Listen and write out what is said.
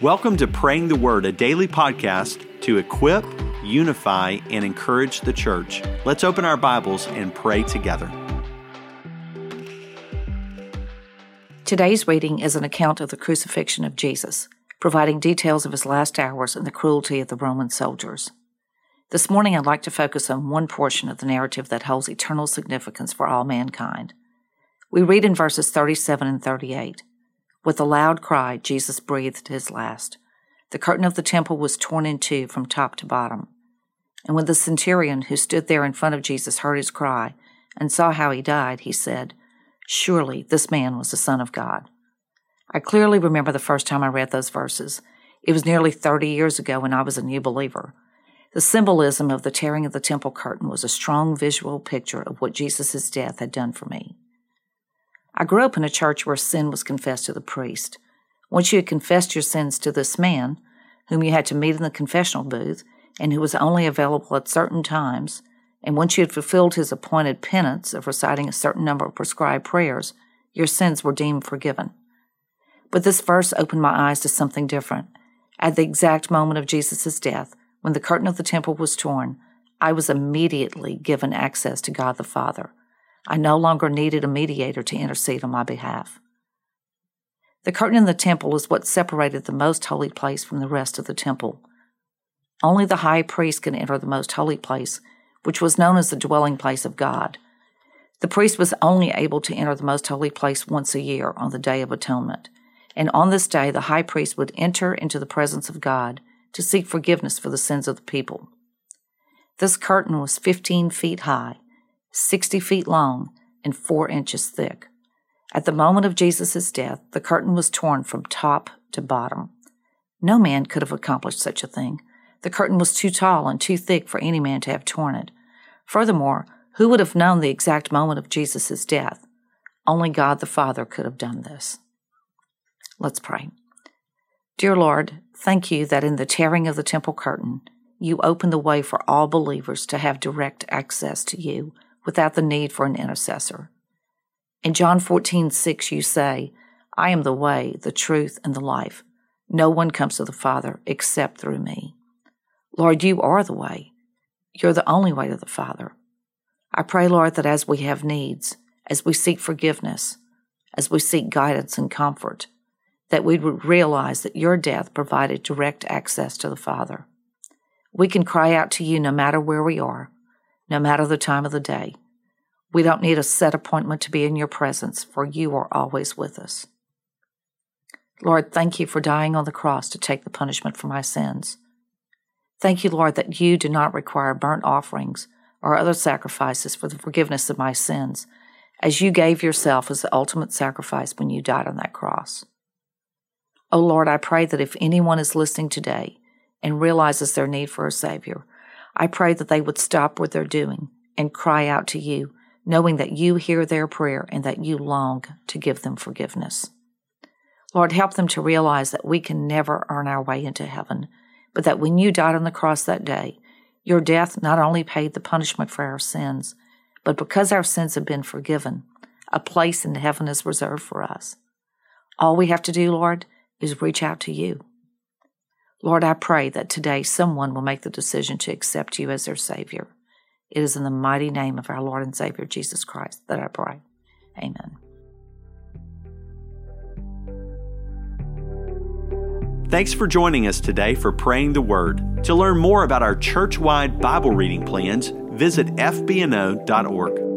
Welcome to Praying the Word, a daily podcast to equip, unify, and encourage the church. Let's open our Bibles and pray together. Today's reading is an account of the crucifixion of Jesus, providing details of his last hours and the cruelty of the Roman soldiers. This morning, I'd like to focus on one portion of the narrative that holds eternal significance for all mankind. We read in verses 37 and 38 with a loud cry, Jesus breathed his last. The curtain of the temple was torn in two from top to bottom. And when the centurion who stood there in front of Jesus heard his cry and saw how he died, he said, Surely this man was the Son of God. I clearly remember the first time I read those verses. It was nearly 30 years ago when I was a new believer. The symbolism of the tearing of the temple curtain was a strong visual picture of what Jesus' death had done for me. I grew up in a church where sin was confessed to the priest. Once you had confessed your sins to this man, whom you had to meet in the confessional booth, and who was only available at certain times, and once you had fulfilled his appointed penance of reciting a certain number of prescribed prayers, your sins were deemed forgiven. But this verse opened my eyes to something different. At the exact moment of Jesus' death, when the curtain of the temple was torn, I was immediately given access to God the Father. I no longer needed a mediator to intercede on my behalf. The curtain in the temple is what separated the most holy place from the rest of the temple. Only the high priest could enter the most holy place, which was known as the dwelling place of God. The priest was only able to enter the most holy place once a year on the Day of Atonement, and on this day the high priest would enter into the presence of God to seek forgiveness for the sins of the people. This curtain was 15 feet high 60 feet long and 4 inches thick. At the moment of Jesus' death, the curtain was torn from top to bottom. No man could have accomplished such a thing. The curtain was too tall and too thick for any man to have torn it. Furthermore, who would have known the exact moment of Jesus' death? Only God the Father could have done this. Let's pray. Dear Lord, thank you that in the tearing of the temple curtain, you opened the way for all believers to have direct access to you without the need for an intercessor. In John 14, 6, you say, I am the way, the truth, and the life. No one comes to the Father except through me. Lord, you are the way. You're the only way to the Father. I pray, Lord, that as we have needs, as we seek forgiveness, as we seek guidance and comfort, that we would realize that your death provided direct access to the Father. We can cry out to you no matter where we are, no matter the time of the day. We don't need a set appointment to be in your presence, for you are always with us. Lord, thank you for dying on the cross to take the punishment for my sins. Thank you, Lord, that you do not require burnt offerings or other sacrifices for the forgiveness of my sins, as you gave yourself as the ultimate sacrifice when you died on that cross. Oh Lord, I pray that if anyone is listening today and realizes their need for a Savior, I pray that they would stop what they're doing and cry out to you, knowing that you hear their prayer and that you long to give them forgiveness. Lord, help them to realize that we can never earn our way into heaven, but that when you died on the cross that day, your death not only paid the punishment for our sins, but because our sins have been forgiven, a place in heaven is reserved for us. All we have to do, Lord, is reach out to you. Lord, I pray that today someone will make the decision to accept you as their Savior. It is in the mighty name of our Lord and Savior Jesus Christ that I pray. Amen. Thanks for joining us today for Praying the Word. To learn more about our church wide Bible reading plans, visit fbno.org.